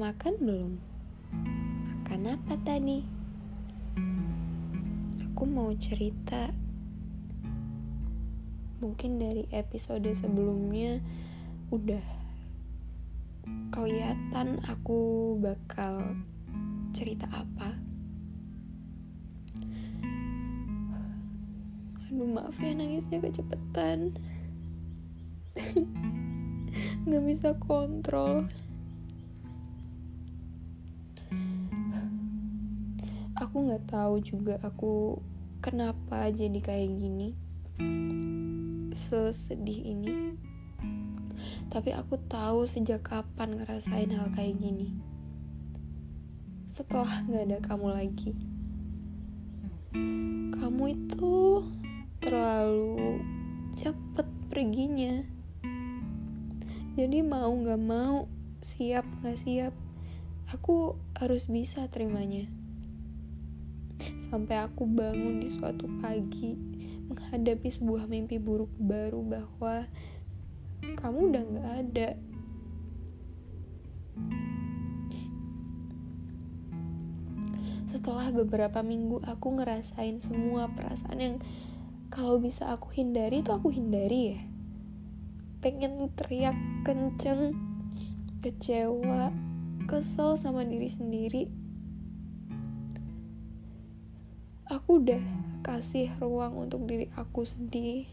makan belum? Makan apa tadi? Aku mau cerita. Mungkin dari episode sebelumnya udah kelihatan aku bakal cerita apa. Aduh maaf ya nangisnya kecepetan. Gak bisa kontrol. Aku nggak tahu juga aku kenapa jadi kayak gini. Sesedih ini. Tapi aku tahu sejak kapan ngerasain hal kayak gini. Setelah nggak ada kamu lagi. Kamu itu terlalu cepet perginya. Jadi mau nggak mau siap nggak siap aku harus bisa terimanya sampai aku bangun di suatu pagi menghadapi sebuah mimpi buruk baru bahwa kamu udah gak ada. Setelah beberapa minggu aku ngerasain semua perasaan yang kalau bisa aku hindari itu aku hindari ya. Pengen teriak kenceng, kecewa, kesel sama diri sendiri, aku udah kasih ruang untuk diri aku sedih,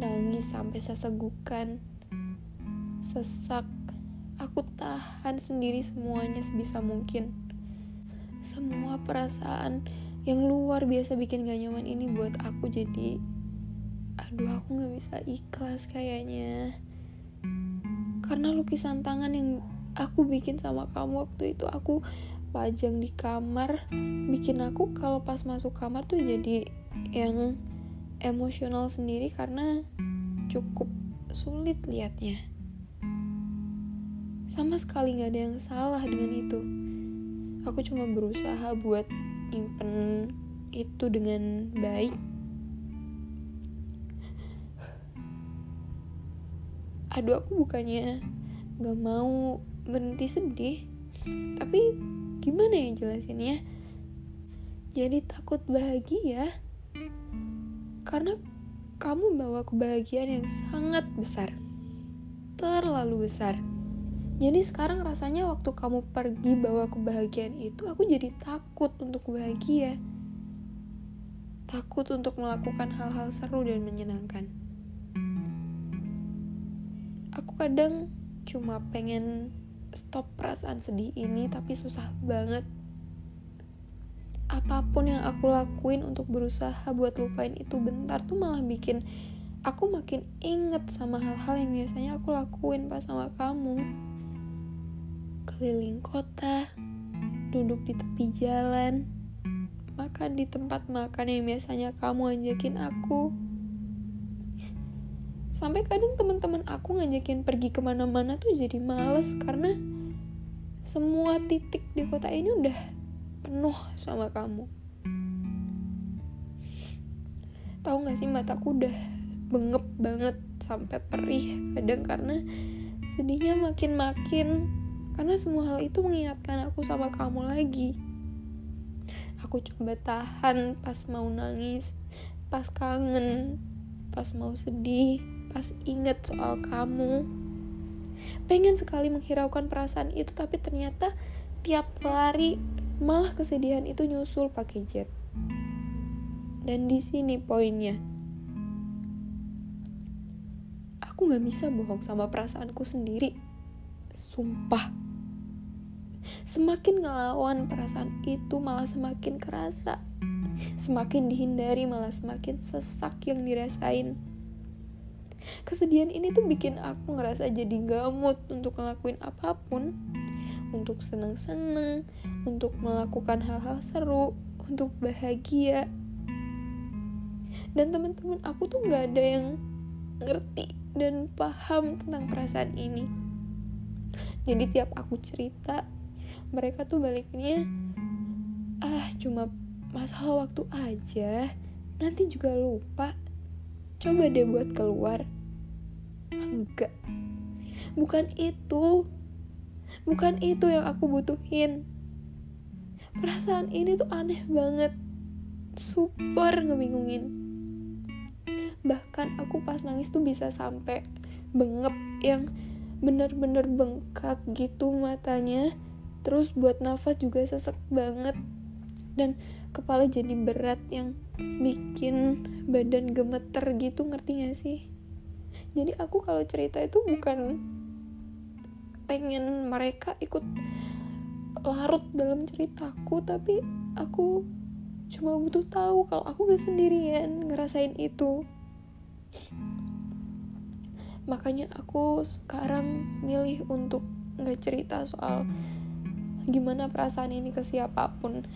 nangis sampai sesegukan, sesak. Aku tahan sendiri semuanya sebisa mungkin. Semua perasaan yang luar biasa bikin gak nyaman ini buat aku jadi aduh aku gak bisa ikhlas kayaknya karena lukisan tangan yang aku bikin sama kamu waktu itu aku pajang di kamar bikin aku kalau pas masuk kamar tuh jadi yang emosional sendiri karena cukup sulit liatnya. Sama sekali nggak ada yang salah dengan itu. Aku cuma berusaha buat nyimpen itu dengan baik. Aduh aku bukannya gak mau berhenti sedih tapi gimana ya? Jelasinnya jadi takut bahagia karena kamu bawa kebahagiaan yang sangat besar. Terlalu besar. Jadi sekarang rasanya waktu kamu pergi bawa kebahagiaan itu aku jadi takut untuk bahagia. Takut untuk melakukan hal-hal seru dan menyenangkan. Aku kadang cuma pengen stop perasaan sedih ini tapi susah banget. Apa pun yang aku lakuin untuk berusaha buat lupain itu bentar tuh malah bikin aku makin inget sama hal-hal yang biasanya aku lakuin pas sama kamu. Keliling kota duduk di tepi jalan makan di tempat makan yang biasanya kamu ajakin aku sampai kadang teman-teman aku ngajakin pergi ke mana-mana tuh jadi males karena semua titik di kota ini udah penuh sama kamu. Tahu gak sih mataku udah bengep banget sampai perih kadang karena sedihnya makin-makin. Karena semua hal itu mengingatkan aku sama kamu lagi. Aku coba tahan pas mau nangis pas kangen pas mau sedih pas inget soal kamu. Pengen sekali menghiraukan perasaan itu tapi ternyata tiap lari malah kesedihan itu nyusul pakai jet. Dan di sini poinnya. Aku nggak bisa bohong sama perasaanku sendiri. Sumpah. Semakin ngelawan perasaan itu malah semakin kerasa. Semakin dihindari malah semakin sesak yang dirasain kesedihan ini tuh bikin aku ngerasa jadi gamut untuk ngelakuin apa pun. Untuk seneng-seneng untuk melakukan hal-hal seru untuk bahagia. Dan teman-teman aku tuh nggak ada yang ngerti dan paham tentang perasaan ini. Jadi tiap aku cerita mereka tuh baliknya ah cuma masalah waktu aja. Nanti juga lupa. Coba deh buat keluar enggak. Bukan itu. Bukan itu yang aku butuhin. Perasaan ini tuh aneh banget. Super ngebingungin. Bahkan aku pas nangis tuh bisa sampai bengep yang bener-bener bengkak gitu matanya. Terus buat nafas juga sesek banget. Dan kepala jadi berat yang bikin badan gemeter gitu ngerti gak sih jadi aku kalau cerita itu bukan pengen mereka ikut larut dalam ceritaku tapi aku cuma butuh tahu kalau aku gak sendirian ngerasain itu. Makanya aku sekarang milih untuk nggak cerita soal gimana perasaan ini ke siapa pun.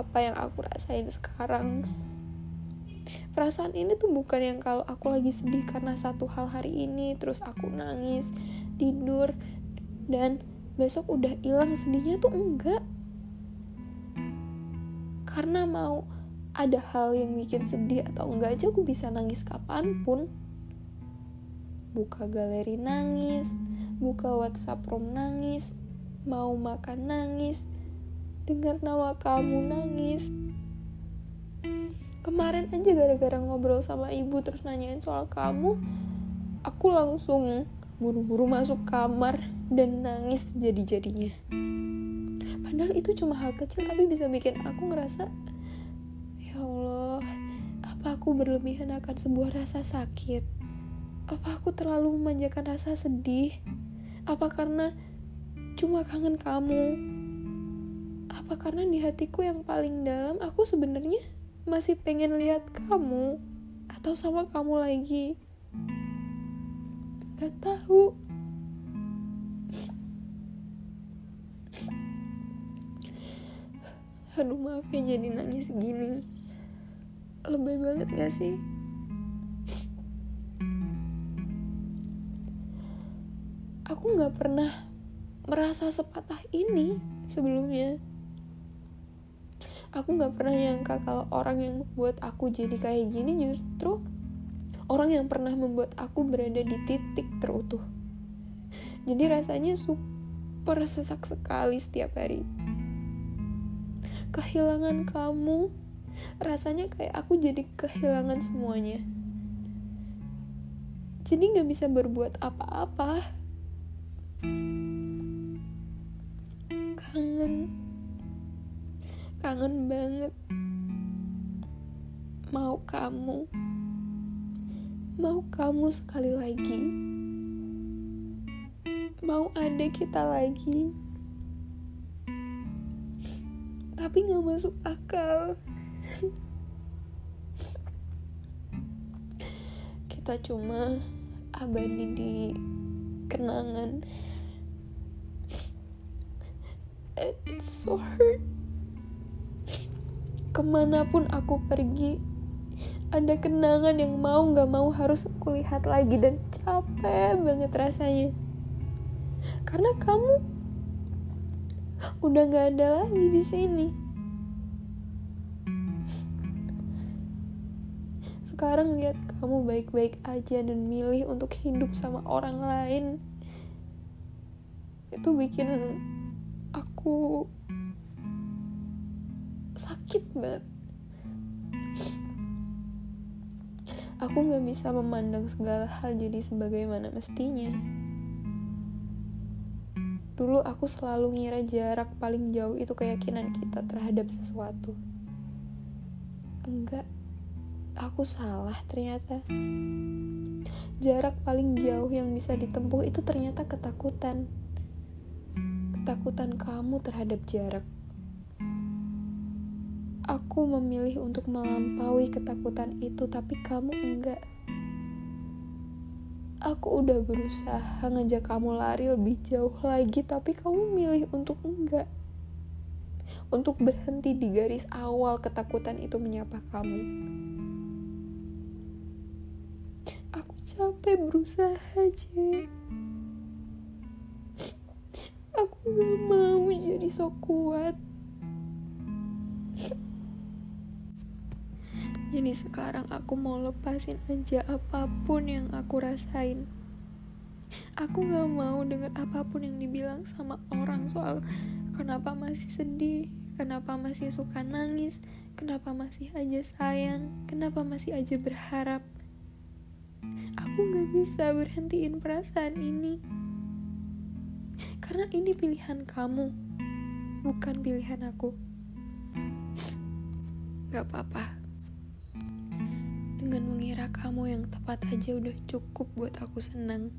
Apa yang aku rasain sekarang perasaan ini tuh bukan yang kalau aku lagi sedih karena satu hal hari ini terus aku nangis tidur dan besok udah hilang sedihnya tuh enggak. Karena mau ada hal yang bikin sedih atau enggak aja aku bisa nangis kapan pun. Buka galeri nangis buka whatsapp room nangis mau makan nangis dengar nama kamu nangis kemarin aja gara-gara ngobrol sama ibu terus nanyain soal kamu aku langsung buru-buru masuk kamar dan nangis jadi-jadinya. Padahal itu cuma hal kecil tapi bisa bikin aku ngerasa ya Allah apa aku berlebihan akan sebuah rasa sakit? Apa aku terlalu memanjakan rasa sedih? Apa karena cuma kangen kamu? Apa karena di hatiku yang paling dalam aku sebenarnya masih pengen lihat kamu atau sama kamu lagi. Gak tahu. Aduh maaf ya jadi nangis gini. Lebih banget gak sih? Aku gak pernah merasa sepatah ini sebelumnya aku nggak pernah nyangka kalau orang yang buat aku jadi kayak gini justru orang yang pernah membuat aku berada di titik terutuh. Jadi rasanya super sesak sekali setiap hari. Kehilangan kamu rasanya kayak aku jadi kehilangan semuanya. Jadi nggak bisa berbuat apa-apa. Kangen kangen banget. Mau kamu. Mau kamu sekali lagi. Mau ada kita lagi. Tapi gak masuk akal. Kita cuma abadi di kenangan. It's so hurt ke mana pun aku pergi ada kenangan yang mau gak mau harus aku lihat lagi dan capek banget rasanya. Karena kamu udah gak ada lagi di sini. Sekarang lihat kamu baik-baik aja dan milih untuk hidup sama orang lain. Itu bikin aku sakit banget. Aku gak bisa memandang segala hal jadi sebagaimana mestinya. Dulu aku selalu ngira jarak paling jauh itu keyakinan kita terhadap sesuatu. Enggak. Aku salah ternyata. Jarak paling jauh yang bisa ditempuh itu ternyata ketakutan. Ketakutan kamu terhadap jarak Aku memilih untuk melampaui ketakutan itu, tapi kamu enggak. Aku udah berusaha ngajak kamu lari lebih jauh lagi, tapi kamu milih untuk enggak. Untuk berhenti di garis awal ketakutan itu menyapa kamu. Aku capek berusaha aja. Aku gak mau jadi sok kuat. Jadi sekarang aku mau lepasin aja apa pun yang aku rasain. Aku gak mau dengar apa pun yang dibilang sama orang soal kenapa masih sedih, kenapa masih suka nangis, kenapa masih aja sayang, kenapa masih aja berharap. Aku gak bisa berhentiin perasaan ini. Karena ini pilihan kamu, bukan pilihan aku. Gak apa-apa. Dengan mengira kamu yang tepat aja udah cukup buat aku senang.